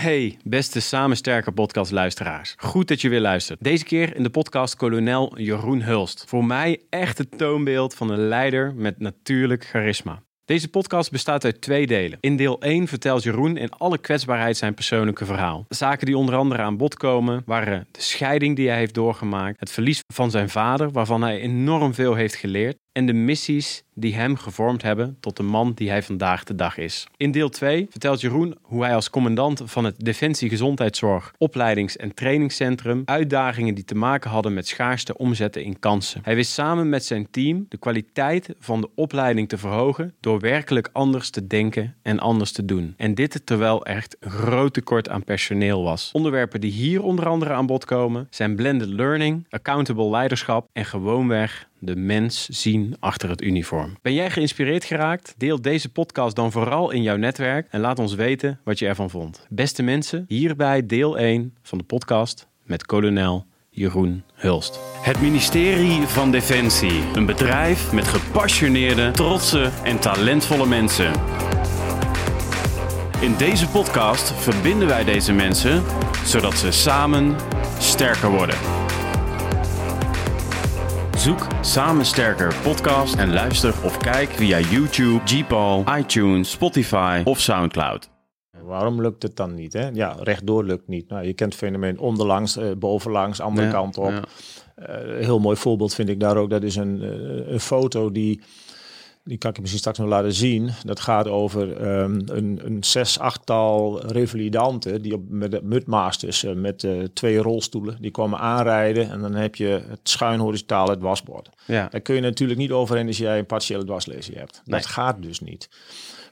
Hey, beste Samen Sterker podcast luisteraars. Goed dat je weer luistert. Deze keer in de podcast kolonel Jeroen Hulst. Voor mij echt het toonbeeld van een leider met natuurlijk charisma. Deze podcast bestaat uit twee delen. In deel 1 vertelt Jeroen in alle kwetsbaarheid zijn persoonlijke verhaal. Zaken die onder andere aan bod komen waren de scheiding die hij heeft doorgemaakt, het verlies van zijn vader, waarvan hij enorm veel heeft geleerd, en de missies die hem gevormd hebben tot de man die hij vandaag de dag is. In deel 2 vertelt Jeroen hoe hij als commandant van het Defensie Gezondheidszorg Opleidings- en Trainingscentrum uitdagingen die te maken hadden met schaarste omzetten in kansen. Hij wist samen met zijn team de kwaliteit van de opleiding te verhogen door werkelijk anders te denken en anders te doen. En dit terwijl er echt een groot tekort aan personeel was. Onderwerpen die hier onder andere aan bod komen zijn blended learning, accountable leiderschap en gewoonweg de mens zien achter het uniform. Ben jij geïnspireerd geraakt? Deel deze podcast dan vooral in jouw netwerk en laat ons weten wat je ervan vond. Beste mensen, hierbij deel 1 van de podcast met kolonel Jeroen Hulst. Het ministerie van Defensie. Een bedrijf met gepassioneerde, trotse en talentvolle mensen. In deze podcast verbinden wij deze mensen zodat ze samen sterker worden. Zoek Samen Sterker podcast en luister of kijk via YouTube, Gpal, iTunes, Spotify of Soundcloud. Waarom lukt het dan niet? Hè? Ja, rechtdoor lukt niet. Nou, je kent het fenomeen onderlangs, eh, bovenlangs, andere Ja, kant op. ja. Eh, heel mooi voorbeeld vind ik daar ook. Dat is een, eh, een foto die, die kan ik je misschien straks nog laten zien. Dat gaat over ehm, een, een zes, achttal revalidanten die op, met de mutmasters eh, met eh, twee rolstoelen. Die komen aanrijden en dan heb je het schuin horizontaal het wasbord. Ja, Daar kun je natuurlijk niet overheen als jij een partiële dwarslesie hebt. Nee. Dat gaat dus niet.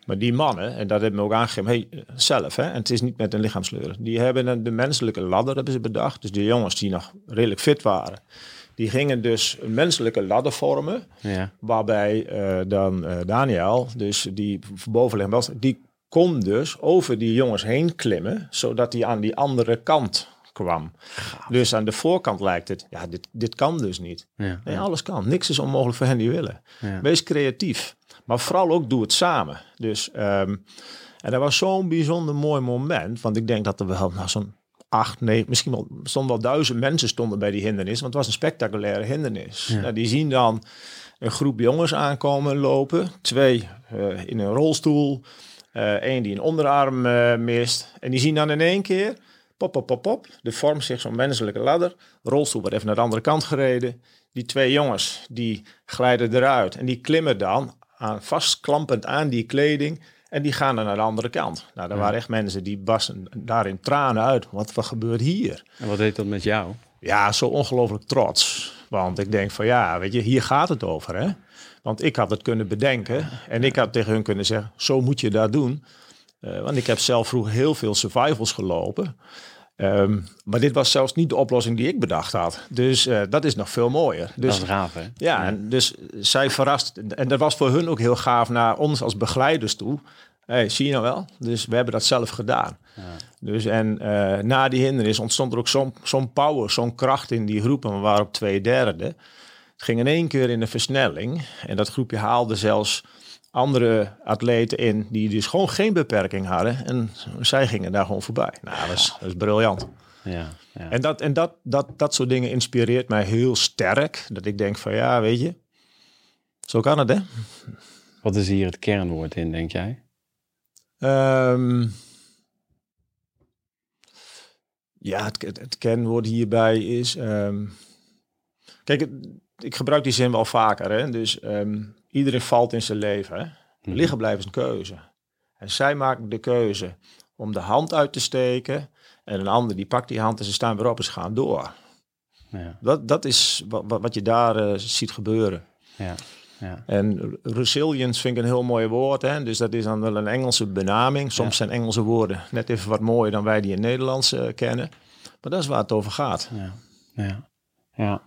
Maar die mannen, en dat hebben we ook aangegeven, hey, zelf, hè, en het is niet met een lichaamsleur, die hebben een, de menselijke ladder hebben ze bedacht. Dus de jongens die nog redelijk fit waren, die gingen dus menselijke ladder vormen, ja. waarbij eh, dan eh, Daniel, dus die bovenliggend was, die kon dus over die jongens heen klimmen, zodat hij aan die andere kant kwam. Dus aan de voorkant lijkt het, ja, dit, dit kan dus niet. ja. Nee, alles kan. Niks is onmogelijk voor hen die willen. Ja. Wees creatief. Maar vooral ook doe het samen. Dus, ehm, en dat was zo'n bijzonder mooi moment. Want ik denk dat er wel nou, zo'n acht, negen, misschien wel, stonden wel duizend mensen stonden bij die hindernis. Want het was een spectaculaire hindernis. Ja. Nou, die zien dan een groep jongens aankomen lopen. Twee eh, in een rolstoel. Eén die een onderarm eh, mist. En die zien dan in één keer, pop, pop, pop, pop. Er vormt zich zo'n menselijke ladder. Rolstoel wordt even naar de andere kant gereden. Die twee jongens, die glijden eruit. En die klimmen dan aan, vastklampend aan die kleding. En die gaan dan naar de andere kant. Nou, er waren echt mensen die daar in tranen uit. Wat, wat gebeurt hier? En wat deed dat met jou? Ja, zo ongelooflijk trots. Want ik denk van ja, weet je, hier gaat het over hè. Want ik had het kunnen bedenken en ik had tegen hun kunnen zeggen, zo moet je dat doen. Eh, want ik heb zelf vroeger heel veel survivals gelopen. Ehm, maar dit was zelfs niet de oplossing die ik bedacht had. Dus eh, dat is nog veel mooier. Dus dat is gaaf, hè? ja, en dus zij verrast. En dat was voor hun ook heel gaaf naar ons als begeleiders toe. Hey, zie je nou wel? Dus we hebben dat zelf gedaan. Dus en eh, na die hindernis ontstond er ook zo'n zo'n power, zo'n kracht in die groep. En we waren op twee derde. Het ging in één keer in een versnelling. En dat groepje haalde zelfs andere atleten in die dus gewoon geen beperking hadden. En zij gingen daar gewoon voorbij. Nou, dat is, dat is briljant. Ja, ja. En, dat, en dat, dat, dat soort dingen inspireert mij heel sterk. Dat ik denk van ja, weet je, zo kan het hè. Wat is hier het kernwoord in, denk jij? Ehm, ja, het, het, het kernwoord hierbij is... ehm, kijk, ik gebruik die zin wel vaker. Hè? Dus ehm, iedereen valt in zijn leven. Hè? Mhm. Liggen blijven is een keuze. En zij maken de keuze om de hand uit te steken. En een ander die pakt die hand en ze staan weer op en ze gaan door. Ja, Dat, dat is wat, wat je daar eh, ziet gebeuren. ja, ja. En resilience vind ik een heel mooi woord. Hè? Dus dat is dan wel een Engelse benaming. Soms Ja. zijn Engelse woorden net even wat mooier dan wij die in Nederlands eh, kennen. Maar dat is waar het over gaat. ja, ja. ja.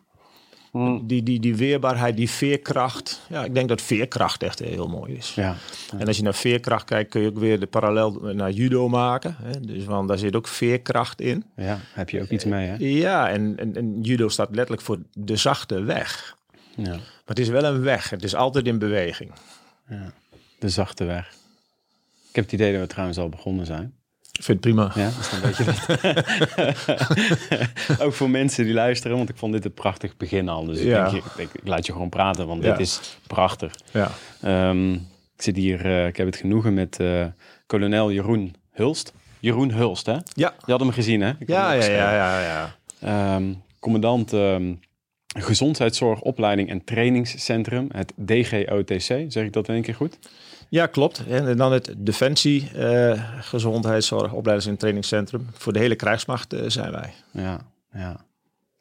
Die, die, die weerbaarheid, die veerkracht. Ja, ik denk dat veerkracht echt heel mooi is. ja. En als je naar veerkracht kijkt, kun je ook weer de parallel naar judo maken. Hè? Dus want daar zit ook veerkracht in. ja. Heb je ook iets mee, hè? Ja, en, en, en judo staat letterlijk voor de zachte weg. Ja, Maar het is wel een weg. Het is altijd in beweging. ja. De zachte weg. Ik heb het idee dat we trouwens al begonnen zijn. Ik vind het prima. Ja, dat is een beetje dat. Ook voor mensen die luisteren, want ik vond dit een prachtig begin al. Dus Ja. ik, denk, ik, ik laat je gewoon praten, want Ja. dit is prachtig. Ja. Ehm, ik zit hier, eh, ik heb het genoegen met eh, kolonel Jeroen Hulst. Jeroen Hulst, hè? Ja. Je had hem gezien, hè? Ik Ja, ja, ja, ja, ja. Ehm, commandant ehm, Gezondheidszorg, Opleiding en Trainingscentrum, het DGOTC. Zeg ik dat in één keer goed? Ja, klopt. En dan het Defensie, eh, Gezondheidszorg, Opleidings- en Trainingscentrum. Voor de hele krijgsmacht eh, zijn wij. Ja, ja.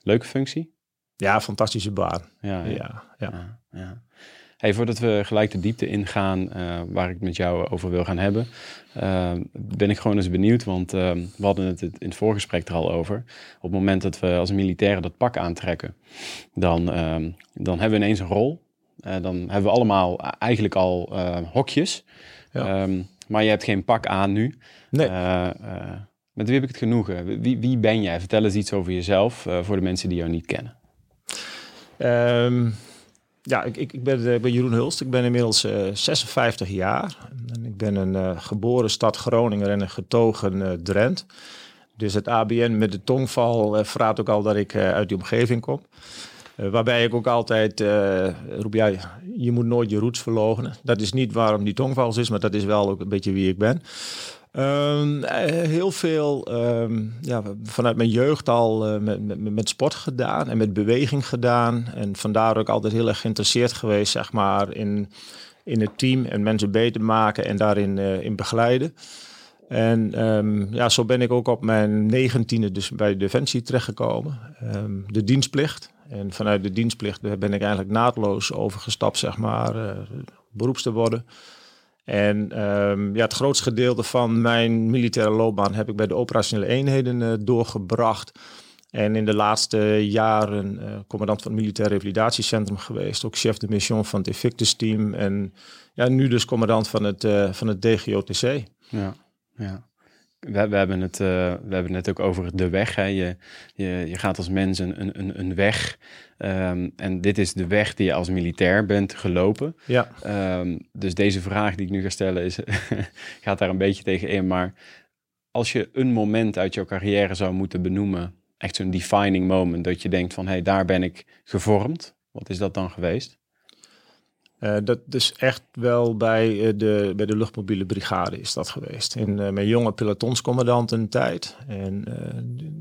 Leuke functie? Ja, fantastische baan. Ja, ja. Ja, ja. ja. Hey, voordat we gelijk de diepte ingaan eh, waar ik het met jou over wil gaan hebben, ben ik gewoon eens benieuwd, want we hadden het in het voorgesprek er al over. Op het moment dat we als militairen dat pak aantrekken, dan, dan hebben we ineens een rol. Eh, dan hebben we allemaal eigenlijk al eh, hokjes, Ja. Ehm, maar je hebt geen pak aan nu. Nee. Eh, met wie heb ik het genoegen? Wie, wie ben jij? Vertel eens iets over jezelf voor de mensen die jou niet kennen. Ehm, ja, ik, ik, ben, ik ben Jeroen Hulst. Ik ben inmiddels eh, 56 jaar. En ik ben een geboren stad Groninger en een getogen eh, Drent. Dus het ABN met de tongval verraadt ook al dat ik uit die omgeving kom. Eh, waarbij ik ook altijd eh, roep, ja, je moet nooit je roots verloochenen. Dat is niet waarom die tongval is, maar dat is wel ook een beetje wie ik ben. Ehm, eh, heel veel ehm, ja, vanuit mijn jeugd al met, met, met sport gedaan en met beweging gedaan. En vandaar ook altijd heel erg geïnteresseerd geweest zeg maar, in, in het team en mensen beter maken en daarin in begeleiden. En ehm, ja, zo ben ik ook op mijn negentiende dus bij Defensie terechtgekomen. De dienstplicht. En vanuit de dienstplicht ben ik eigenlijk naadloos overgestapt, zeg maar, eh, beroeps te worden. En ehm, ja, het grootste gedeelte van mijn militaire loopbaan heb ik bij de operationele eenheden eh, doorgebracht. En in de laatste jaren eh, commandant van het Militair Revalidatiecentrum geweest. Ook chef de mission van het Invictus team. En ja, nu dus commandant van het, van het DGOTC. Ja, ja. We, we, hebben het, eh, we hebben het ook over de weg. Hè. Je, je, je gaat als mens een, een, een weg. Ehm, en dit is de weg die je als militair bent gelopen. Ja, Ehm, dus deze vraag die ik nu ga stellen is, gaat daar een beetje tegen in. Maar als je een moment uit jouw carrière zou moeten benoemen, echt zo'n defining moment, dat je denkt van, hé, hey, daar ben ik gevormd. Wat is dat dan geweest? Eh, dat is echt wel bij, eh, de, bij de luchtmobiele brigade is dat geweest. In eh, mijn jonge pelotonscommandant een tijd. En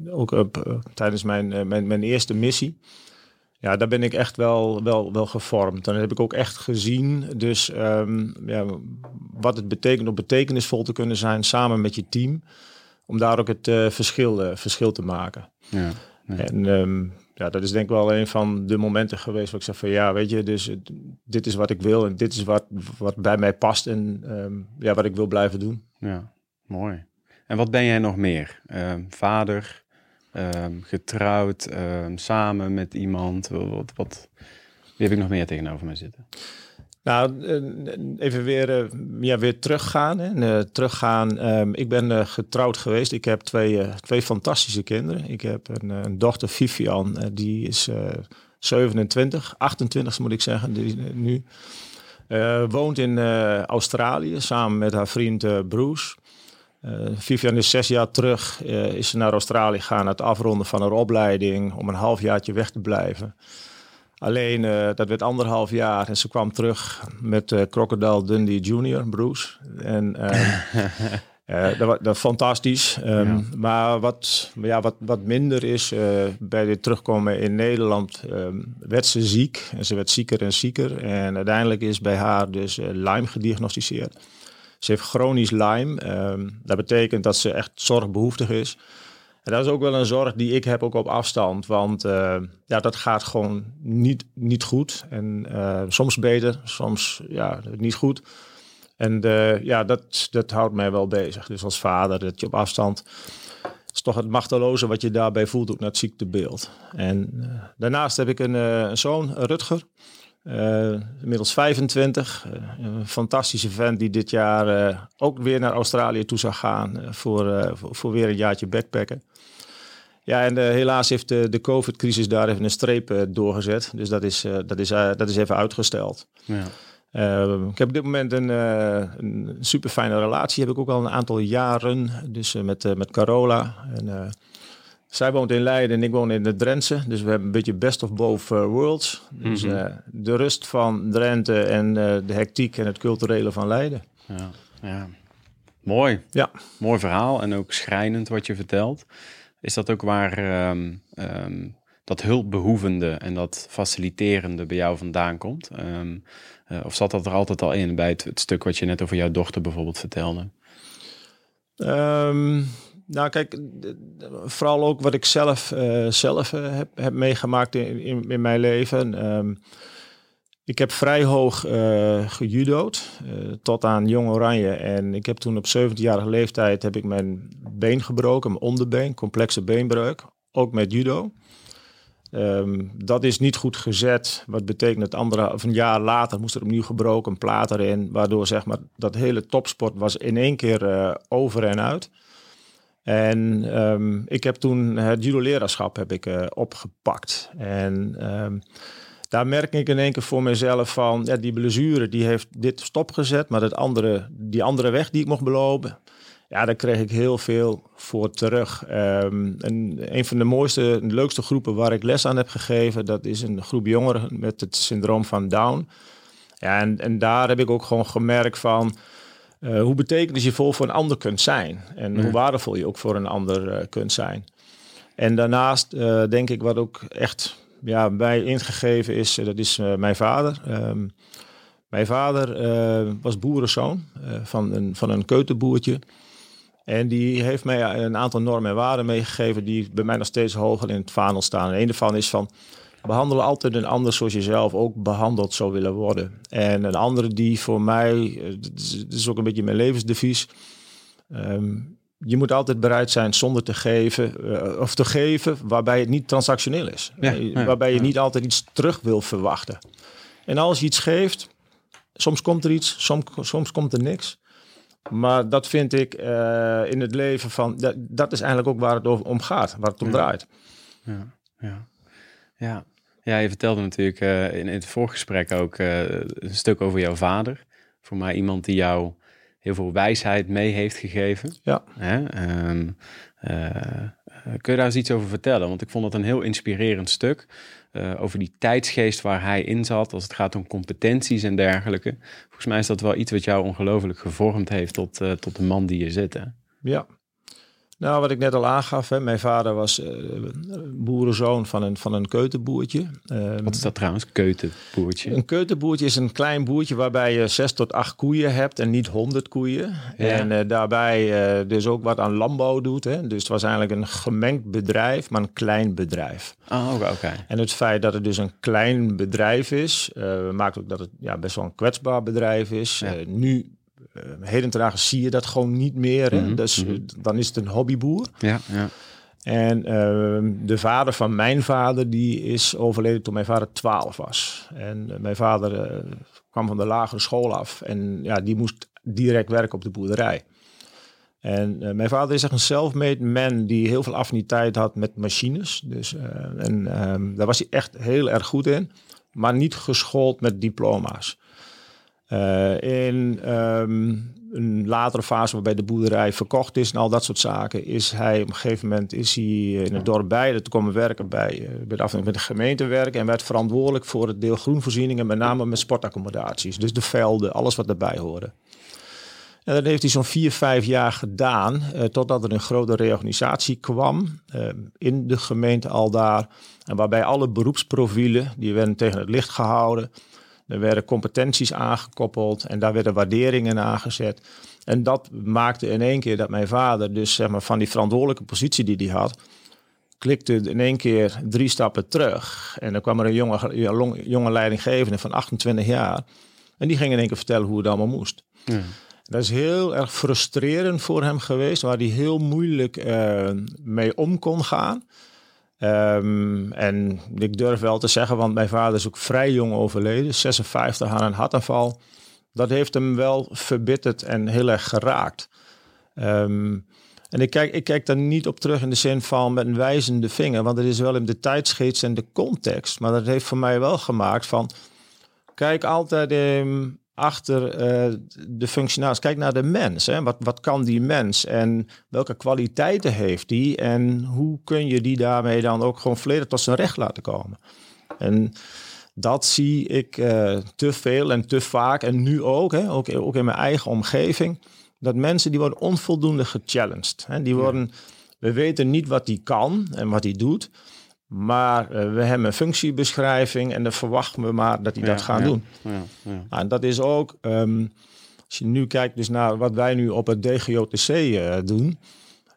ook op, tijdens mijn, mijn, mijn eerste missie. Ja, daar ben ik echt wel, wel, wel gevormd. Dan heb ik ook echt gezien dus, ehm, ja, wat het betekent om betekenisvol te kunnen zijn samen met je team. Om daar ook het verschil, verschil te maken. Ja, ja. En ehm, ja, dat is denk ik wel een van de momenten geweest waar ik zeg van ja, weet je, dus dit is wat ik wil en dit is wat, wat bij mij past en ehm, ja, wat ik wil blijven doen. Ja, mooi. En wat ben jij nog meer? Ehm, vader, ehm, getrouwd, samen met iemand? Wat, wat, wie heb ik nog meer tegenover mij zitten? Nou, eh, even weer, eh, ja, weer teruggaan. Hè. Eh, teruggaan. ehm, ik ben getrouwd geweest. Ik heb twee, twee fantastische kinderen. Ik heb een, een dochter, Vivian, die is eh 27, 28 moet ik zeggen, die, nu. Woont in Australië samen met haar vriend Bruce. Vivian is zes jaar terug, is ze naar Australië gegaan, het afronden van haar opleiding, om een halfjaartje weg te blijven. Alleen, eh, dat werd anderhalf jaar en ze kwam terug met eh Crocodile Dundee Jr., Bruce. En eh, eh, dat, was, fantastisch. Ehm, Ja. Maar wat, ja, wat, wat minder is, bij dit terugkomen in Nederland, ehm, werd ze ziek. En ze werd zieker en zieker. En uiteindelijk is bij haar dus Lyme gediagnosticeerd. Ze heeft chronisch Lyme. Ehm, dat betekent dat ze echt zorgbehoeftig is. En dat is ook wel een zorg die ik heb ook op afstand. Want eh, ja, dat gaat gewoon niet, niet goed. En eh, soms beter, soms ja, niet goed. En eh, ja, dat, dat houdt mij wel bezig. Dus als vader, dat je op afstand... Is toch het machteloze wat je daarbij voelt, ook naar het ziektebeeld. En daarnaast heb ik een, een zoon, Rutger. Eh, inmiddels 25. eh, een fantastische vent die dit jaar eh, ook weer naar Australië toe zou gaan. voor, voor, voor weer een jaartje backpacken. Ja, en helaas heeft de, de COVID-crisis daar even een streep doorgezet. Dus dat is, dat, is, dat is even uitgesteld. Ja. Uh, ik heb op dit moment een, uh, een super fijne relatie. Heb ik ook al een aantal jaren. Dus uh, met, met Carola. En, zij woont in Leiden en ik woon in de Drentse. Dus we hebben een beetje best of both worlds. Dus mm -hmm. de rust van Drenthe en de hectiek en het culturele van Leiden. Ja, ja. Mooi. Ja. Mooi verhaal en ook schrijnend wat je vertelt. Is dat ook waar um, um, dat hulpbehoevende en dat faciliterende bij jou vandaan komt? Um, uh, of zat dat er altijd al in bij het, het, stuk wat je net over jouw dochter bijvoorbeeld vertelde? Nou, kijk, vooral ook wat ik zelf, uh, zelf uh, heb, heb meegemaakt in, in, in mijn leven. Ik heb vrij hoog uh, tot aan Jong Oranje. En ik heb toen op 17-jarige leeftijd heb ik mijn been gebroken, mijn onderbeen, complexe beenbreuk. Ook met judo. Um, dat is niet goed gezet. Wat betekent dat andere, of een jaar later moest er opnieuw gebroken, plaat erin. Waardoor zeg maar, dat hele topsport was in één keer over en uit. En um, ik heb toen het judo-leraarschap heb ik, opgepakt. En... Um, daar merk ik in één keer voor mezelf van, ja, die blessure die heeft dit stopgezet, maar dat andere, die andere weg die ik mocht belopen, ja, daar kreeg ik heel veel voor terug. Um, en een van de mooiste, leukste groepen waar ik les aan heb gegeven, dat is een groep jongeren met het syndroom van Down. Ja, en, en daar heb ik ook gewoon gemerkt van, uh, hoe betekenisvol voor een ander kunt zijn. En hoe waardevol je ook voor een ander uh, kunt zijn. En daarnaast uh, denk ik wat ook echt ja, mij ingegeven is, eh, dat is mijn vader. Um, mijn vader uh, was boerenzoon uh, van, een, van een keutenboertje. En die heeft mij een aantal normen en waarden meegegeven die bij mij nog steeds hoger in het vaandel staan. En een daarvan is van, behandel altijd een ander zoals je zelf ook behandeld zou willen worden. En een andere die voor mij, dat is ook een beetje mijn levensdevies... Um, je moet altijd bereid zijn zonder te geven uh, of te geven waarbij het niet transactioneel is. Ja, ja, waarbij je ja. niet altijd iets terug wil verwachten. En als je iets geeft, soms komt er iets, soms, soms komt er niks. Maar dat vind ik uh, in het leven van, dat, dat, is eigenlijk ook waar het om gaat, waar het om draait. Ja, ja. Ja. ja je vertelde natuurlijk uh, in, in, het voorgesprek ook een stuk over jouw vader. Voor mij iemand die jou heel veel wijsheid mee heeft gegeven. Ja. Hè? Um, uh, kun je daar eens iets over vertellen? Want ik vond het een heel inspirerend stuk. Uh, over die tijdsgeest waar hij in zat, als het gaat om competenties en dergelijke. Volgens mij is dat wel iets wat jou ongelooflijk gevormd heeft tot, uh, tot de man die je zit. Hè? Ja, nou, wat ik net al aangaf, hè, mijn vader was uh, boerenzoon van een, van een keutenboertje. Um, wat is dat trouwens, keutenboertje? Een keutenboertje is een klein boertje waarbij je zes tot acht koeien hebt en niet honderd koeien. Ja. En uh, daarbij uh, dus ook wat aan landbouw doet. Hè. Dus het was eigenlijk een gemengd bedrijf, maar een klein bedrijf. Oh, oké. Okay. En het feit dat het dus een klein bedrijf is, maakt ook dat het ja, best wel een kwetsbaar bedrijf is. Ja. nu heden ten dagen zie je dat gewoon niet meer. Mm -hmm. Dus mm -hmm. dan is het een hobbyboer. Ja, ja. En uh, de vader van mijn vader, die is overleden toen mijn vader 12 was. En uh, mijn vader uh, kwam van de lagere school af en ja, die moest direct werken op de boerderij. En mijn vader is echt een self-made man die heel veel affiniteit had met machines. Dus, en ehm, daar was hij echt heel erg goed in, maar niet geschoold met diploma's. Uh, in um, een latere fase waarbij de boerderij verkocht is en al dat soort zaken, is hij op een gegeven moment is hij in het dorp bij te komen werken bij, uh, bij, de, met de gemeente werken en werd verantwoordelijk voor het deel groenvoorzieningen, met name met sportaccommodaties. Dus de velden, alles wat daarbij hoorde. En dat heeft hij zo'n vier, vijf jaar gedaan, uh, totdat er een grote reorganisatie kwam in de gemeente al daar. En waarbij alle beroepsprofielen, die werden tegen het licht gehouden. Er werden competenties aangekoppeld en daar werden waarderingen aangezet. En dat maakte in één keer dat mijn vader, dus zeg maar van die verantwoordelijke positie die hij had, klikte in één keer drie stappen terug. En dan kwam er een jonge, jonge leidinggevende van 28 jaar. En die ging in één keer vertellen hoe het allemaal moest. Ja. Dat is heel erg frustrerend voor hem geweest, waar hij heel moeilijk uh, mee om kon gaan. Um, en ik durf wel te zeggen, want mijn vader is ook vrij jong overleden, 56 aan een hartaanval. Dat heeft hem wel verbitterd en heel erg geraakt. Um, en ik kijk, ik kijk daar niet op terug in de zin van met een wijzende vinger, want het is wel in de tijdsgeest en de context. Maar dat heeft voor mij wel gemaakt van, kijk altijd ehm, achter eh, de functionaris. Kijk naar de mens. Hè. Wat, wat kan die mens en welke kwaliteiten heeft die? En hoe kun je die daarmee dan ook gewoon volledig tot zijn recht laten komen? En dat zie ik eh, te veel en te vaak. En nu ook, hè, ook, ook in mijn eigen omgeving. Dat mensen die worden onvoldoende gechallenged. Hè. Die worden, we weten niet wat die kan en wat die doet. Maar eh, we hebben een functiebeschrijving en dan verwachten we maar dat die dat gaan doen. Ja, ja. Nou, en dat is ook, ehm, als je nu kijkt dus naar wat wij nu op het DGOTC uh, doen.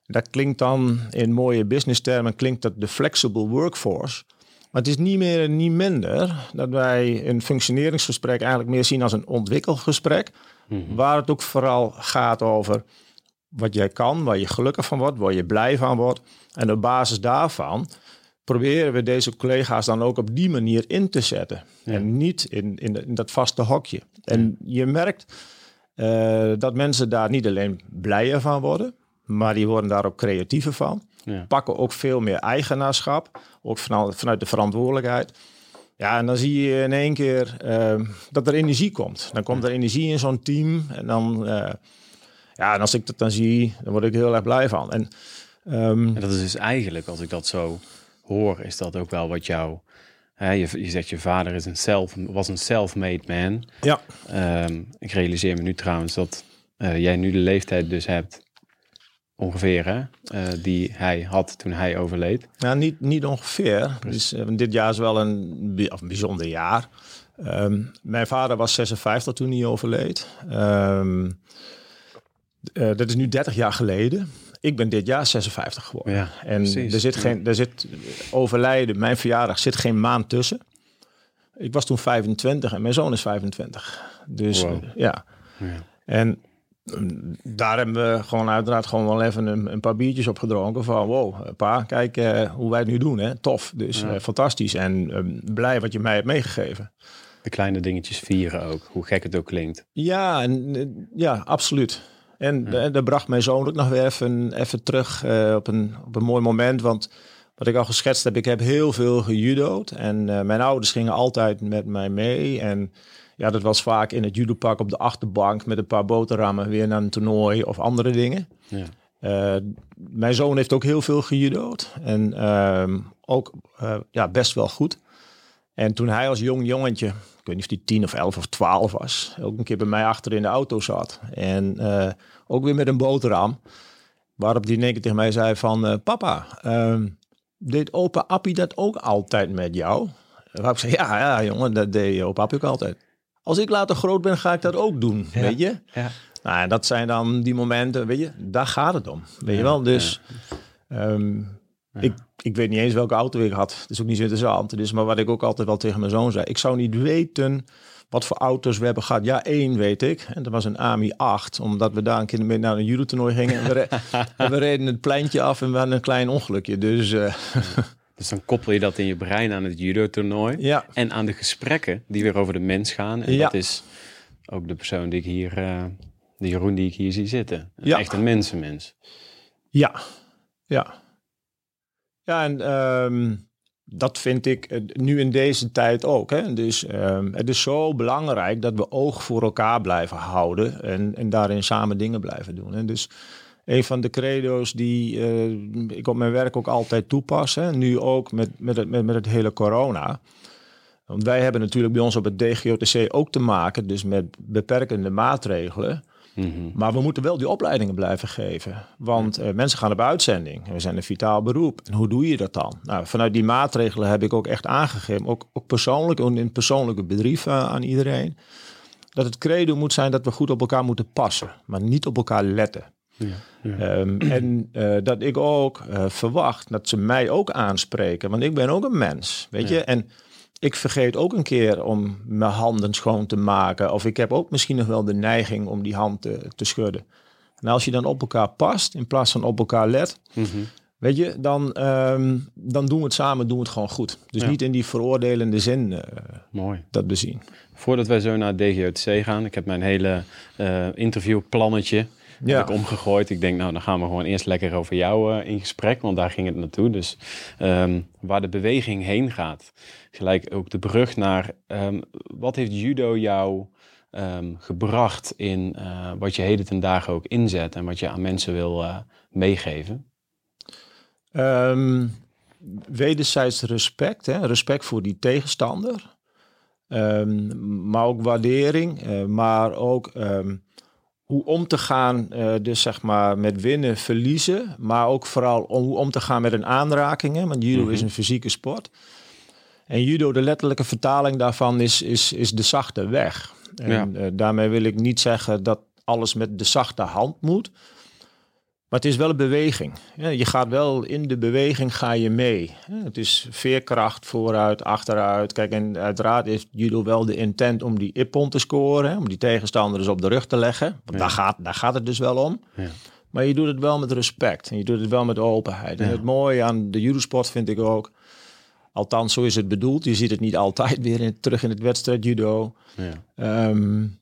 Dat klinkt dan in mooie business termen, klinkt dat de flexible workforce. Maar het is niet meer en niet minder dat wij een functioneringsgesprek eigenlijk meer zien als een ontwikkelgesprek. Mhm. Waar het ook vooral gaat over wat jij kan, waar je gelukkig van wordt, waar je blij van wordt. En op basis daarvan proberen we deze collega's dan ook op die manier in te zetten. En niet in, in, in, dat vaste hokje. En je merkt uh, dat mensen daar niet alleen blijer van worden, maar die worden daar ook creatiever van. Ja. Pakken ook veel meer eigenaarschap, ook vanuit, vanuit de verantwoordelijkheid. Ja, en dan zie je in één keer uh, dat er energie komt. Dan komt er energie in zo'n team. En dan, uh, ja, en als ik dat dan zie, dan word ik heel erg blij van. En, um, en dat is dus eigenlijk, als ik dat zo hoor, is dat ook wel wat jou. Hè, je, je zegt je vader is een self, was een self-made man. Ja. Um, ik realiseer me nu trouwens dat uh, jij nu de leeftijd dus hebt ongeveer, hè, uh, die hij had toen hij overleed. Ja, niet, niet ongeveer. Dus, uh, dit jaar is wel een, of een bijzonder jaar. Um, mijn vader was 56 toen hij overleed. Um, uh, dat is nu 30 jaar geleden. Ik ben dit jaar 56 geworden. Ja, en precies. er zit geen, er zit overlijden, mijn verjaardag zit geen maand tussen. Ik was toen 25 en mijn zoon is 25. Dus wow. ja. ja. En daar hebben we gewoon uiteraard gewoon wel even een, een paar biertjes op gedronken. Van wow, pa, kijk uh, hoe wij het nu doen. Hè? Tof, dus ja. uh, fantastisch. En uh, blij wat je mij hebt meegegeven. De kleine dingetjes vieren ook, hoe gek het ook klinkt. Ja, en, ja absoluut. En ja. daar bracht mijn zoon ook nog weer even, even terug op, een, op een mooi moment. Want wat ik al geschetst heb, ik heb heel veel gejudo'd. En mijn ouders gingen altijd met mij mee. En ja, dat was vaak in het judopak op de achterbank met een paar boterhammen weer naar een toernooi of andere dingen. Ja. Uh, mijn zoon heeft ook heel veel gejudo'd en uh, ook ja, best wel goed. En toen hij als jong jongetje, ik weet niet of hij 10 of 11 of 12 was, ook een keer bij mij achter in de auto zat. En eh, ook weer met een boterham, waarop die in één keer tegen mij zei van, papa, ehm, deed opa Appie dat ook altijd met jou? Waarop ik zei, ja, ja jongen, dat deed opa Appie ook altijd als ik later groot ben, ga ik dat ook doen, ja. weet je? Ja. Nou, dat zijn dan die momenten, weet je, daar gaat het om, weet je wel? Dus um, ik, ik weet niet eens welke auto ik had. Dat is ook niet zo interessant. Dus, maar wat ik ook altijd wel tegen mijn zoon zei, ik zou niet weten wat voor auto's we hebben gehad. Ja, één weet ik. En dat was een AMI 8, omdat we daar een keer mee naar een judo-toernooi gingen. En we, en we, reden het pleintje af en we hadden een klein ongelukje. Dus... Uh, Dus dan koppel je dat in je brein aan het judo-toernooi. Ja. En aan de gesprekken die weer over de mens gaan. En ja. dat is ook de persoon die ik hier, uh, de Jeroen die ik hier zie zitten. Ja. Echt een mensenmens. Ja, ja. Ja, en um, dat vind ik eh, nu in deze tijd ook. Hè. Dus um, het is zo belangrijk dat we oog voor elkaar blijven houden. En, en daarin samen dingen blijven doen. Hè. Dus een van de credo's die uh, ik op mijn werk ook altijd toepas. Hè. Nu ook met, met, het, met, met het hele corona. Want wij hebben natuurlijk bij ons op het DGOTC ook te maken, dus met beperkende maatregelen. Mm -hmm. Maar we moeten wel die opleidingen blijven geven. Want uh, mensen gaan op uitzending. We zijn een vitaal beroep. En hoe doe je dat dan? Nou, vanuit die maatregelen heb ik ook echt aangegeven, ook, ook persoonlijk, in het persoonlijke bedrijf uh, aan iedereen, dat het credo moet zijn dat we goed op elkaar moeten passen, maar niet op elkaar letten. Ja, ja. Um, en uh, dat ik ook verwacht dat ze mij ook aanspreken. Want ik ben ook een mens, weet ja. je. En ik vergeet ook een keer om mijn handen schoon te maken. Of ik heb ook misschien nog wel de neiging om die hand te, te schudden. En als je dan op elkaar past, in plaats van op elkaar let... Mm -hmm. Weet je, dan, um, dan doen we het samen, doen we het gewoon goed. Dus niet in die veroordelende zin uh, Mooi. dat bezien. Voordat wij zo naar DGOTC gaan, ik heb mijn hele interviewplannetje heb ik omgegooid. Ik denk, nou, dan gaan we gewoon eerst lekker over jou uh, in gesprek, want daar ging het naartoe. Dus um, waar de beweging heen gaat, gelijk ook de brug naar, um, wat heeft judo jou um, gebracht in uh, wat je heden ten dagen ook inzet en wat je aan mensen wil uh, meegeven? wederzijds respect, hè? respect voor die tegenstander. Um, maar ook waardering, uh, maar ook um, hoe om te gaan, uh, dus zeg maar met winnen, verliezen, maar ook vooral om, hoe om te gaan met een aanraking, hè? want judo mm -hmm. is een fysieke sport. En judo, de letterlijke vertaling daarvan is, is, is de zachte weg. En ja. uh, daarmee wil ik niet zeggen dat alles met de zachte hand moet. Maar het is wel een beweging. je gaat wel in de beweging ga je mee. Het is veerkracht vooruit, achteruit. Kijk, en uiteraard heeft judo wel de intent om die ippon te scoren. Om die tegenstander dus op de rug te leggen. Want ja. daar, gaat, daar gaat het dus wel om. Ja. Maar je doet het wel met respect. En je doet het wel met openheid. En het mooie aan de judo-sport vind ik ook... Althans, zo is het bedoeld. Je ziet het niet altijd weer in, terug in het wedstrijd judo. Um,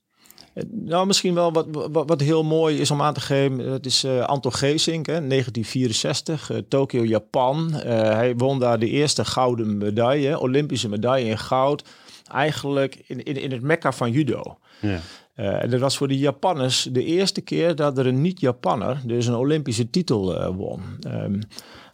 nou, misschien wel wat, wat, wat, heel mooi is om aan te geven. Het is uh, Anton Geesink, hè, 1964, uh, Tokio, Japan. Uh, hij won daar de eerste gouden medaille, Olympische medaille in goud. Eigenlijk in, in, in het mekka van judo. Ja. en dat was voor de Japanners de eerste keer dat er een niet-Japanner dus een Olympische titel won. Um,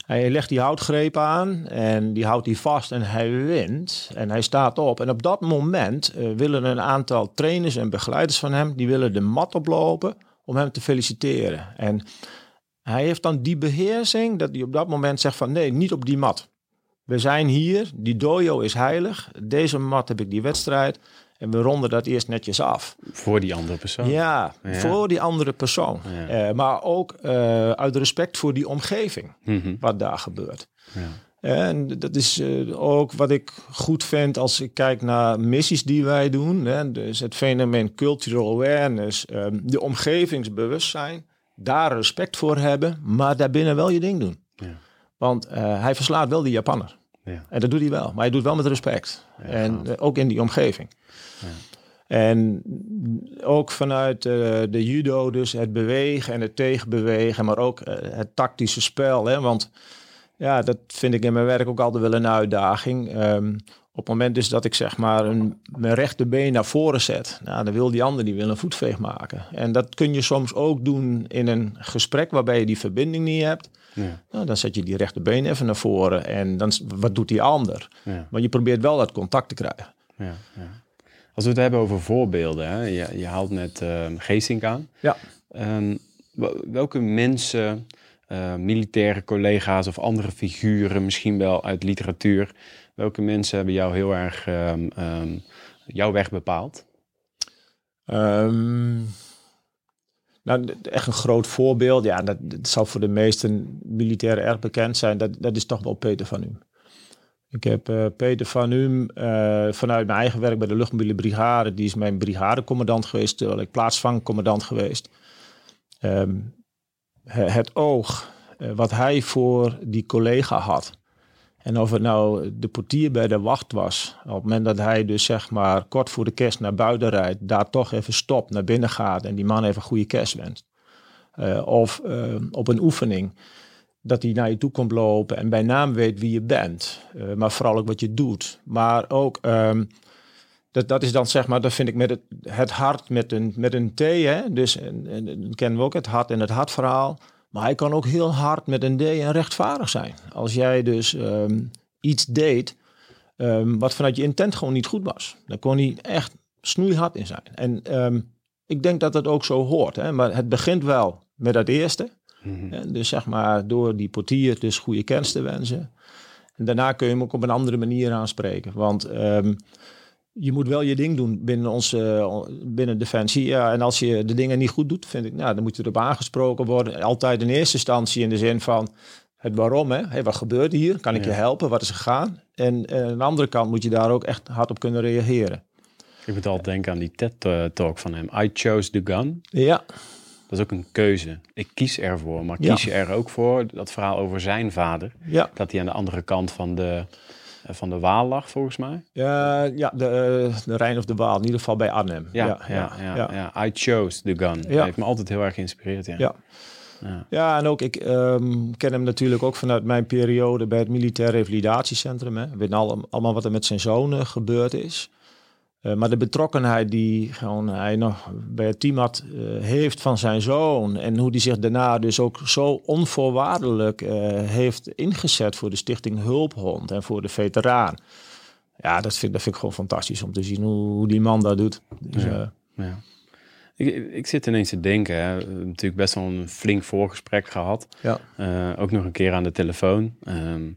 hij legt die houtgreep aan en die houdt hij vast en hij wint. En hij staat op. En op dat moment uh, willen een aantal trainers en begeleiders van hem... die willen de mat oplopen om hem te feliciteren. En hij heeft dan die beheersing dat hij op dat moment zegt van... nee, niet op die mat. We zijn hier, die dojo is heilig. Deze mat heb ik die wedstrijd. En we ronden dat eerst netjes af. Voor die andere persoon. Ja, voor die andere persoon. Ja. Uh, maar ook uh, uit respect voor die omgeving, mm -hmm. wat daar gebeurt. Ja. En dat is uh, ook wat ik goed vind als ik kijk naar missies die wij doen. Hè, dus het fenomeen cultural awareness, um, de omgevingsbewustzijn, daar respect voor hebben, maar daarbinnen wel je ding doen. Ja. Want hij verslaat wel die Japanner. Ja. En dat doet hij wel, maar hij doet wel met respect. en ook in die omgeving. En ook vanuit uh, de judo, dus het bewegen en het tegenbewegen, maar ook uh, het tactische spel. Hè? Want ja, dat vind ik in mijn werk ook altijd wel een uitdaging. Um, op het moment dus dat ik zeg maar een, mijn rechterbeen naar voren zet, nou, dan wil die ander die wil een voetveeg maken. En dat kun je soms ook doen in een gesprek waarbij je die verbinding niet hebt. Ja. Nou, dan zet je die rechterbeen even naar voren en dan, wat doet die ander? Ja. Maar je probeert wel dat contact te krijgen. Ja, ja. Als we het hebben over voorbeelden, hè? Je, je haalt net uh, Geesink aan. Ja. Um, welke mensen, uh, militaire collega's of andere figuren, misschien wel uit literatuur, welke mensen hebben jou heel erg um, um, jouw weg bepaald? Nou, echt een groot voorbeeld, ja, dat, zal voor de meesten militairen erg bekend zijn. Dat, dat is toch wel Peter van Um. Ik heb uh, Peter van Um uh, vanuit mijn eigen werk bij de luchtmobiele brigade. Die is mijn brigadecommandant geweest, terwijl ik plaatsvangcommandant geweest. Um, het oog uh, wat hij voor die collega had. En of het nou de portier bij de wacht was. Op het moment dat hij dus zeg maar kort voor de kerst naar buiten rijdt. Daar toch even stopt, naar binnen gaat en die man even goede kerst wenst. of op een oefening dat hij naar je toe komt lopen en bij naam weet wie je bent. Uh, maar vooral ook wat je doet. Maar ook, um, dat, dat is dan zeg maar, dat vind ik met het, het hart met een, met een T. Hè? Dus en, en, en kennen we ook het hart en het hartverhaal. Maar hij kan ook heel hard met een D en rechtvaardig zijn. Als jij dus um, iets deed um, wat vanuit je intent gewoon niet goed was. Dan kon hij echt snoeihard in zijn. En ik denk dat dat ook zo hoort. Hè? Maar het begint wel met dat eerste. Mm Dus zeg maar door die portier dus goede kennis te wensen. En daarna kun je hem ook op een andere manier aanspreken. Want je moet wel je ding doen binnen onze binnen Defensie. Ja, en als je de dingen niet goed doet, vind ik, nou, dan moet je erop aangesproken worden. Altijd in eerste instantie in de zin van het waarom. Hè? Hey, wat gebeurt hier? Kan ik je helpen? Wat is er gegaan? En uh, aan de andere kant moet je daar ook echt hard op kunnen reageren. Ik moet altijd denken aan die TED-talk van hem. I chose the gun. Ja. Dat is ook een keuze. Ik kies ervoor, maar kies je er ook voor dat verhaal over zijn vader? Ja. Dat hij aan de andere kant van de, van de Waal lag, volgens mij. Ja, ja de, eh, de Rijn of de Waal, in ieder geval bij Arnhem. Ja, ja, ja. ja, I chose the gun. Ja. heeft me altijd heel erg geïnspireerd. Ja. ja. Ja. ja, en ook ik um, ken hem natuurlijk ook vanuit mijn periode bij het Militair Revalidatiecentrum. Hè. We weten allemaal wat er met zijn zoon gebeurd is. Uh, maar de betrokkenheid die gewoon hij nog bij het team had, uh, heeft van zijn zoon. En hoe die zich daarna dus ook zo onvoorwaardelijk uh, heeft ingezet voor de stichting Hulphond en voor de veteraan. Ja, dat vind, dat vind ik gewoon fantastisch om te zien hoe, hoe die man dat doet. Dus, ja. ja. Ik, ik zit ineens te denken, hè. We hebben natuurlijk best wel een flink voorgesprek gehad. Ja. ook nog een keer aan de telefoon. Um,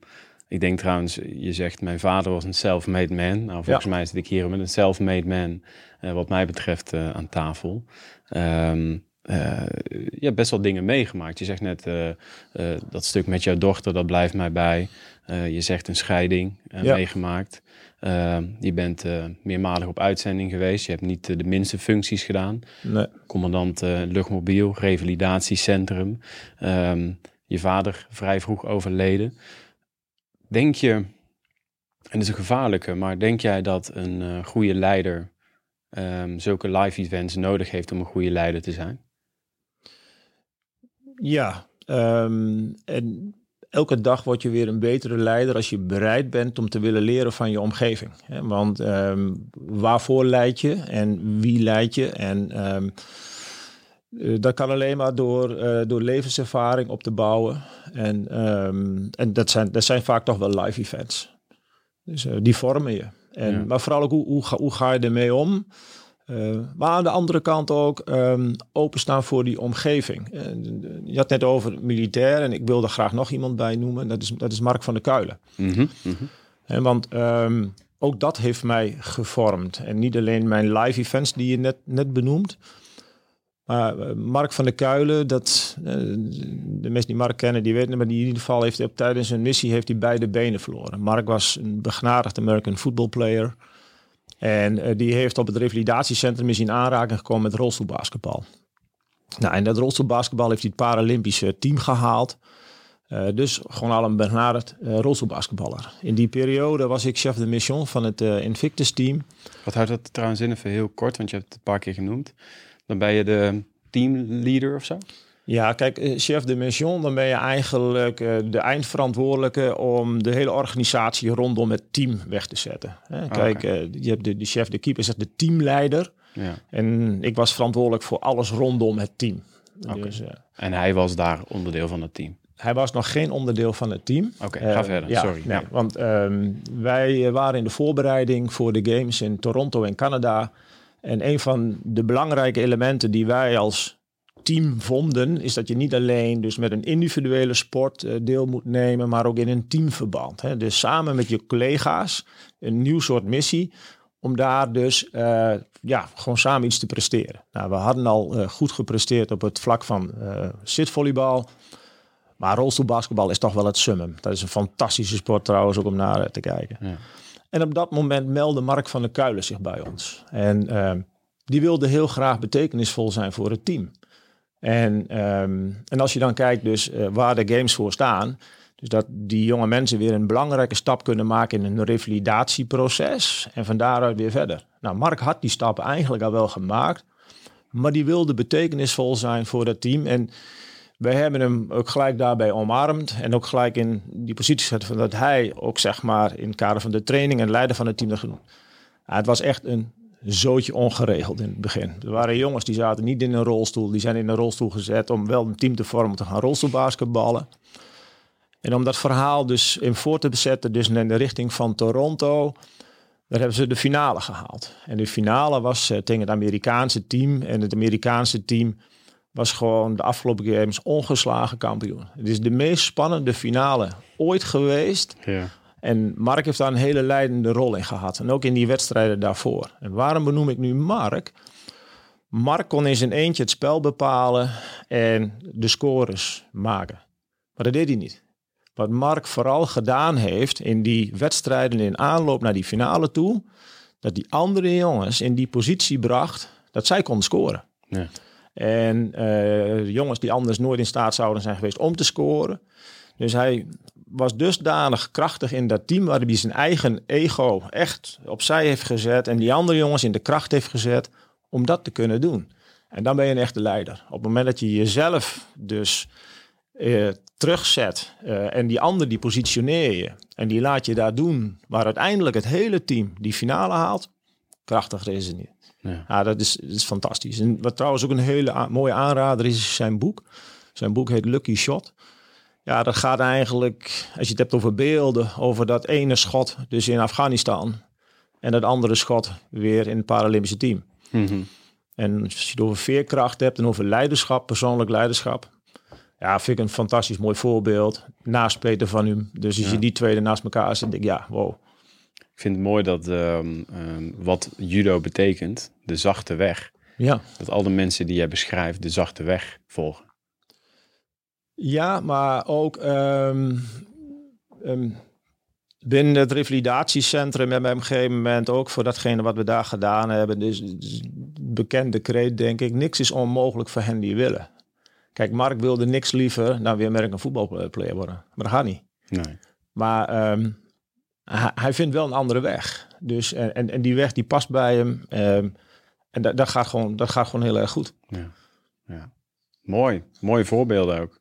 ik denk trouwens, je zegt mijn vader was een self-made man. Nou, volgens mij zit ik hier met een self-made man, uh, wat mij betreft, uh, aan tafel. Um, uh, je hebt best wel dingen meegemaakt. Je zegt net, dat stuk met jouw dochter, dat blijft mij bij. je zegt een scheiding ja. meegemaakt. Ehm, je bent meermalig op uitzending geweest. Je hebt niet de minste functies gedaan. Nee. Commandant luchtmobiel, revalidatiecentrum. Um, je vader vrij vroeg overleden. Denk je, en dat is een gevaarlijke, maar denk jij dat een uh, goede leider um, zulke live events nodig heeft om een goede leider te zijn? Ja, um, en elke dag word je weer een betere leider als je bereid bent om te willen leren van je omgeving. Want um, waarvoor leid je en wie leid je? En dat kan alleen maar door, uh, door levenservaring op te bouwen. En, um, en dat, zijn, dat zijn vaak toch wel live events. Dus uh, die vormen je. En, ja. Maar vooral ook hoe, hoe, ga, hoe ga je ermee om? maar aan de andere kant ook um, openstaan voor die omgeving. je had net over militair en ik wilde graag nog iemand bij noemen. Dat is, dat is Mark van der Kuilen. Mm -hmm, mm -hmm. En want um, ook dat heeft mij gevormd. En niet alleen mijn live events die je net, net benoemt. Maar uh, Mark van der Kuilen, dat, uh, de mensen die Mark kennen, die weten, maar die in ieder geval heeft op tijdens zijn missie heeft hij beide benen verloren. Mark was een begnadigd American football player. En uh, die heeft op het revalidatiecentrum is in aanraking gekomen met rolstoelbasketbal. Nou, en dat rolstoelbasketbal heeft hij het Paralympische team gehaald. dus gewoon al een benaderd rolstoelbasketballer. In die periode was ik chef de mission van het Invictus team. Wat houdt dat trouwens in, even heel kort, want je hebt het een paar keer genoemd. Dan ben je de teamleader of zo? Ja, kijk, eh, chef de mission, dan ben je eigenlijk uh, de eindverantwoordelijke om de hele organisatie rondom het team weg te zetten. Hè? Ah, kijk, okay. uh, je hebt de, de, chef, de keeper, is de teamleider. Ja. En ik was verantwoordelijk voor alles rondom het team. Okay. Dus, en hij was daar onderdeel van het team? Hij was nog geen onderdeel van het team. Oké, okay, ga verder. Ja, Sorry. Nee, ja. Want um, wij waren in de voorbereiding voor de games in Toronto en Canada. En een van de belangrijke elementen die wij als team vonden, is dat je niet alleen dus met een individuele sport uh, deel moet nemen, maar ook in een teamverband. Dus samen met je collega's een nieuw soort missie om daar dus uh, ja, gewoon samen iets te presteren. Nou, we hadden al uh, goed gepresteerd op het vlak van zitvolleybal. Maar rolstoelbasketbal is toch wel het summum. Dat is een fantastische sport trouwens ook om naar te kijken. Ja. En op dat moment meldde Mark van der Kuilen zich bij ons. En uh, die wilde heel graag betekenisvol zijn voor het team. En, um, en als je dan kijkt dus uh, waar de games voor staan, dus dat die jonge mensen weer een belangrijke stap kunnen maken in een revalidatieproces en van daaruit weer verder. Nou, Mark had die stap eigenlijk al wel gemaakt, maar die wilde betekenisvol zijn voor dat team. En wij hebben hem ook gelijk daarbij omarmd en ook gelijk in die positie gezet van dat hij ook zeg maar in het kader van de training en leider van het team genoemd. Ja, het was echt een zootje ongeregeld in het begin. Er waren jongens die zaten niet in een rolstoel, die zijn in een rolstoel gezet om wel een team te vormen te gaan rolstoelbasketballen. En om dat verhaal dus in voor te bezetten, dus in de richting van Toronto, daar hebben ze de finale gehaald. En de finale was uh, tegen het Amerikaanse team. En het Amerikaanse team was gewoon de afgelopen games ongeslagen kampioen. Het is de meest spannende finale ooit geweest. Ja. En Mark heeft daar een hele leidende rol in gehad. En ook in die wedstrijden daarvoor. En waarom benoem ik nu Mark? Mark kon in zijn eentje het spel bepalen en de scores maken. Maar dat deed hij niet. Wat Mark vooral gedaan heeft in die wedstrijden in aanloop naar die finale toe, dat die andere jongens in die positie bracht dat zij konden scoren. Ja. En uh, jongens die anders nooit in staat zouden zijn geweest om te scoren. Dus hij was dusdanig krachtig in dat team, waar hij zijn eigen ego echt opzij heeft gezet en die andere jongens in de kracht heeft gezet om dat te kunnen doen. En dan ben je een echte leider. Op het moment dat je jezelf dus eh, terugzet eh, en die ander die positioneer je en die laat je daar doen, waar uiteindelijk het hele team die finale haalt, krachtiger is het niet. Ja. ja, dat, is, dat is fantastisch. En wat trouwens ook een hele mooie aanrader is, is zijn boek. Zijn boek heet Lucky Shot. Ja, dat gaat eigenlijk, als je het hebt over beelden, over dat ene schot dus in Afghanistan en dat andere schot weer in het Paralympische team. Mhm. En als je het over veerkracht hebt en over leiderschap, persoonlijk leiderschap. Ja, vind ik een fantastisch mooi voorbeeld. Naast Peter van U. Dus als je die twee naast elkaar zet, denk ik, ja, wow. Ik vind het mooi dat ehm, ehm, wat judo betekent, de zachte weg. Ja. Dat al de mensen die jij beschrijft de zachte weg volgen. Ja, maar ook um, binnen het revalidatiecentrum hebben we op een gegeven moment ook voor datgene wat we daar gedaan hebben. Dus, dus bekende kreet denk ik, niks is onmogelijk voor hen die willen. Kijk, Mark wilde niks liever dan weer merk een voetbalplayer worden. Maar dat gaat niet. Nee. Maar um, hij, hij, vindt wel een andere weg. Dus, en, en die weg die past bij hem. Um, en dat, dat, gaat gewoon, dat gaat gewoon heel erg goed. Ja. ja. Mooi. Mooie voorbeelden ook.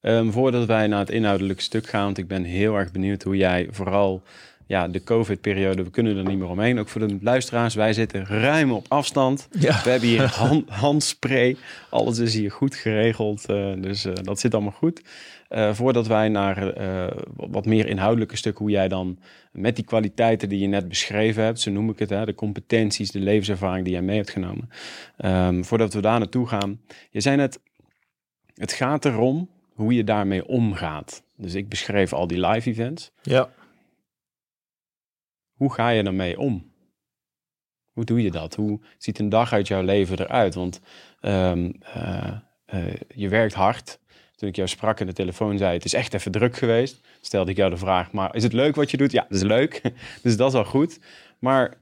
Um, voordat wij naar het inhoudelijke stuk gaan, want ik ben heel erg benieuwd hoe jij vooral ja, de COVID-periode, we kunnen er niet meer omheen. Ook voor de luisteraars, wij zitten ruim op afstand. Ja. We hebben hier hand, handspray. Alles is hier goed geregeld, uh, dus uh, dat zit allemaal goed. Uh, voordat wij naar wat meer inhoudelijke stukken, hoe jij dan met die kwaliteiten die je net beschreven hebt, zo noem ik het, hè, de competenties, de levenservaring die jij mee hebt genomen. Um, voordat we daar naartoe gaan. Je zei net, het gaat erom hoe je daarmee omgaat. Dus ik beschreef al die live events. Ja. Hoe ga je ermee om? Hoe doe je dat? Hoe ziet een dag uit jouw leven eruit? Want um, uh, uh, je werkt hard. Toen ik jou sprak in de telefoon zei, het is echt even druk geweest. Stelde ik jou de vraag, maar is het leuk wat je doet? Ja, dat is leuk. dus dat is al goed. Maar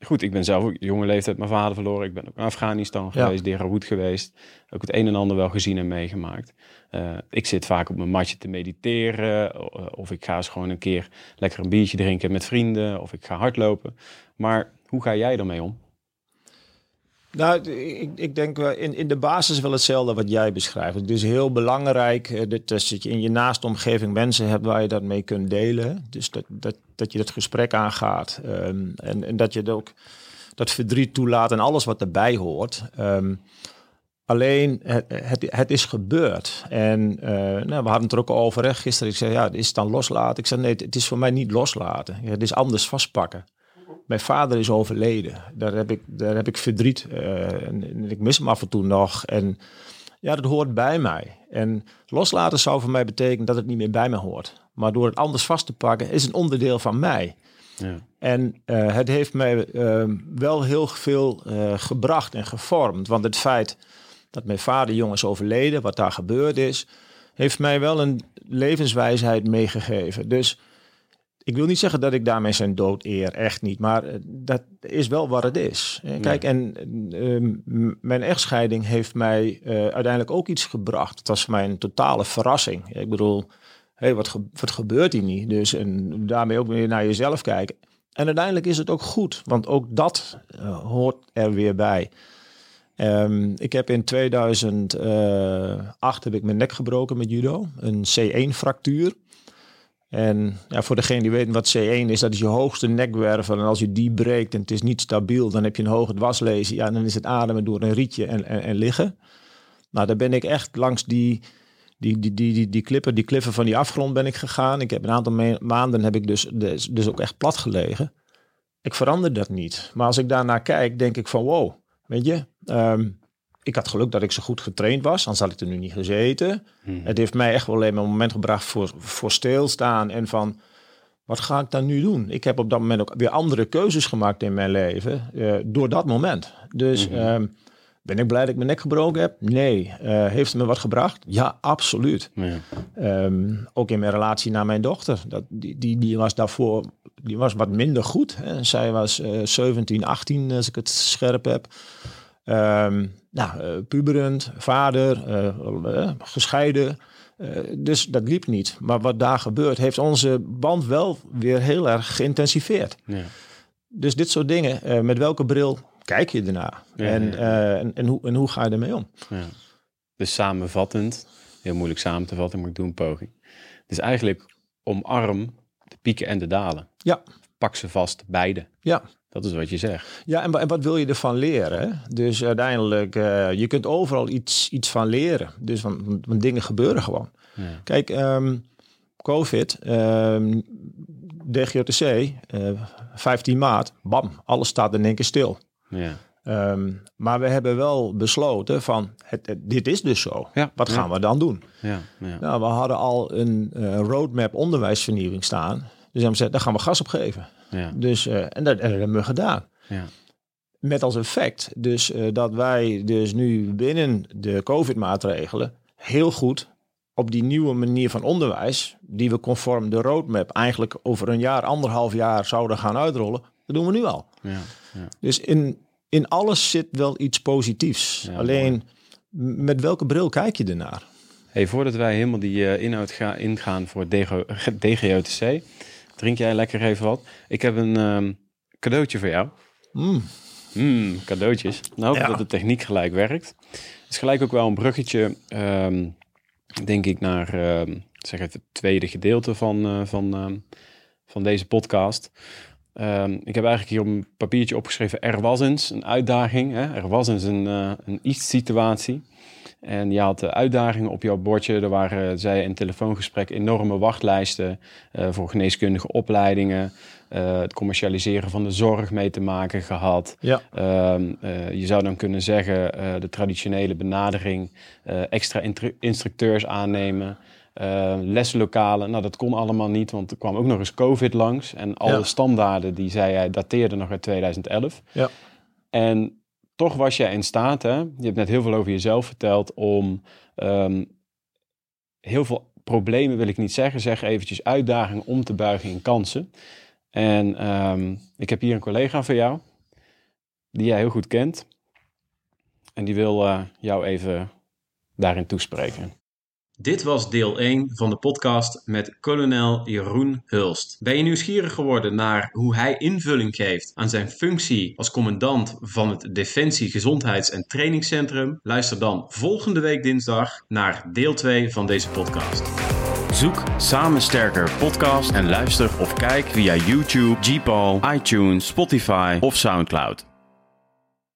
goed, ik ben zelf ook jonge leeftijd mijn vader verloren. Ik ben ook in Afghanistan geweest, ja. Derahoud geweest. Ook het een en ander wel gezien en meegemaakt. Uh, ik zit vaak op mijn matje te mediteren. Eh, of ik ga eens gewoon een keer lekker een biertje drinken met vrienden. Of ik ga hardlopen. Maar hoe ga jij ermee om? Nou, ik, ik denk in, in de basis wel hetzelfde wat jij beschrijft. Het is heel belangrijk uh, dat je in je naaste omgeving mensen hebt waar je dat mee kunt delen. Dus dat, dat, dat je dat gesprek aangaat. Um, en, en dat je ook dat verdriet toelaat en alles wat erbij hoort. Um, Alleen, het, het, is gebeurd. En uh, nou, we hadden het er ook over gisteren. Ik zei, ja, is het dan loslaten? Ik zei, nee, het is voor mij niet loslaten. Het is anders vastpakken. Mijn vader is overleden. Daar heb ik, daar heb ik verdriet. Uh, en, ik mis hem af en toe nog. En ja, dat hoort bij mij. En loslaten zou voor mij betekenen dat het niet meer bij me hoort. Maar door het anders vast te pakken, is een onderdeel van mij. Ja. En uh, het heeft mij wel heel veel gebracht en gevormd. Want het feit dat mijn vader jong is overleden, wat daar gebeurd is, heeft mij wel een levenswijsheid meegegeven. Dus ik wil niet zeggen dat ik daarmee zijn dood eer, echt niet. Maar eh, dat is wel wat het is. Kijk, en uh, mijn echtscheiding heeft mij uh, uiteindelijk ook iets gebracht. Het was voor mij een totale verrassing. Ik bedoel, hey, wat, ge wat gebeurt hier niet? Dus en daarmee ook weer naar jezelf kijken. En uiteindelijk is het ook goed, want ook dat uh, hoort er weer bij. Um, ik heb in 2008 uh, heb ik mijn nek gebroken met judo. Een C1-fractuur. En ja, voor degene die weten wat C1 is, dat is je hoogste nekwervel. En als je die breekt en het is niet stabiel, dan heb je een hoge dwarslezen. Ja, dan is het ademen door een rietje en, en, en liggen. Nou, daar ben ik echt langs die, die, die, die, die, die klippen, die kliffen van die afgrond ben ik gegaan. Ik heb een aantal maanden heb ik dus, dus, dus ook echt plat gelegen. Ik verander dat niet. Maar als ik daarnaar kijk, denk ik van wow, weet je, Um, ik had geluk dat ik zo goed getraind was, anders had ik er nu niet gezeten. Hmm. Het heeft mij echt wel alleen maar een moment gebracht voor, voor stilstaan en van, wat ga ik dan nu doen? Ik heb op dat moment ook weer andere keuzes gemaakt in mijn leven uh, door dat moment. Dus hmm. um, ben ik blij dat ik mijn nek gebroken heb? Nee. Uh, heeft het me wat gebracht? Ja, absoluut. Ja. Um, ook in mijn relatie naar mijn dochter. Dat, die, die, die was daarvoor die was wat minder goed. Hè. Zij was uh, 17, 18 als ik het scherp heb. Um, nou, uh, puberend, vader, uh, gescheiden. dus dat liep niet. Maar wat daar gebeurt, heeft onze band wel weer heel erg geïntensiveerd. Ja. Dus dit soort dingen, met welke bril kijk je ernaar? Ja, en, ja, en, en, hoe, en hoe ga je ermee om? Ja. Dus samenvattend, heel moeilijk samen te vatten, maar ik doe een poging. Dus eigenlijk omarm de pieken en de dalen. Ja. Pak ze vast, beide. Ja. Dat is wat je zegt. Ja, en, en wat wil je ervan leren? Dus uiteindelijk, uh, je kunt overal iets, iets van leren. Dus van, van dingen gebeuren gewoon. Ja. Kijk, um, COVID, um, DGOTC, uh, 15 maart, bam, alles staat in één keer stil. Ja. Um, maar we hebben wel besloten van, het, het, dit is dus zo. Ja, Wat ja. gaan we dan doen? Ja, ja. Nou, we hadden al een uh, roadmap onderwijsvernieuwing staan. Dus hebben we gezegd, daar gaan we gas op geven. Ja. Dus, uh, en, dat, en dat hebben we gedaan. Ja. Met als effect dus uh, dat wij dus nu binnen de COVID-maatregelen heel goed op die nieuwe manier van onderwijs, die we conform de roadmap eigenlijk over een jaar, anderhalf jaar zouden gaan uitrollen, dat doen we nu al. Ja, ja. Dus in, in alles zit wel iets positiefs. Ja, Alleen met welke bril kijk je ernaar? Hey, voordat wij helemaal die uh, inhoud ga, ingaan voor DGO, DGOTC, drink jij lekker even wat. Ik heb een um, cadeautje voor jou. Mm. Mm, cadeautjes. Nou, ja. dat de techniek gelijk werkt. Het is gelijk ook wel een bruggetje, um, denk ik, naar um, zeg het tweede gedeelte van, uh, van, van deze podcast. Um, ik heb eigenlijk hier op een papiertje opgeschreven: er was eens een uitdaging. Hè? Er was eens een, uh, een iets-situatie. En je had uitdagingen op jouw bordje. Er waren, zei in telefoongesprek, enorme wachtlijsten uh, voor geneeskundige opleidingen. Uh, het commercialiseren van de zorg mee te maken gehad. Ja. Uh, je zou dan kunnen zeggen, de traditionele benadering, extra instructeurs aannemen. Leslokalen, nou dat kon allemaal niet, want er kwam ook nog eens COVID langs. En alle ja. standaarden, die zei hij, dateerden nog uit 2011. Ja. En toch was jij in staat, hè? je hebt net heel veel over jezelf verteld, om um, heel veel problemen, wil ik niet zeggen, zeg eventjes uitdagingen om te buigen in kansen. En um, ik heb hier een collega van jou, die jij heel goed kent. En die wil uh, jou even daarin toespreken. Dit was deel 1 van de podcast met kolonel Jeroen Hulst. Ben je nieuwsgierig geworden naar hoe hij invulling geeft aan zijn functie als commandant van het Defensie Gezondheids- en Trainingscentrum? Luister dan volgende week dinsdag naar deel 2 van deze podcast. Zoek Samen Sterker podcast en luister of kijk via YouTube, Gpal, iTunes, Spotify of Soundcloud.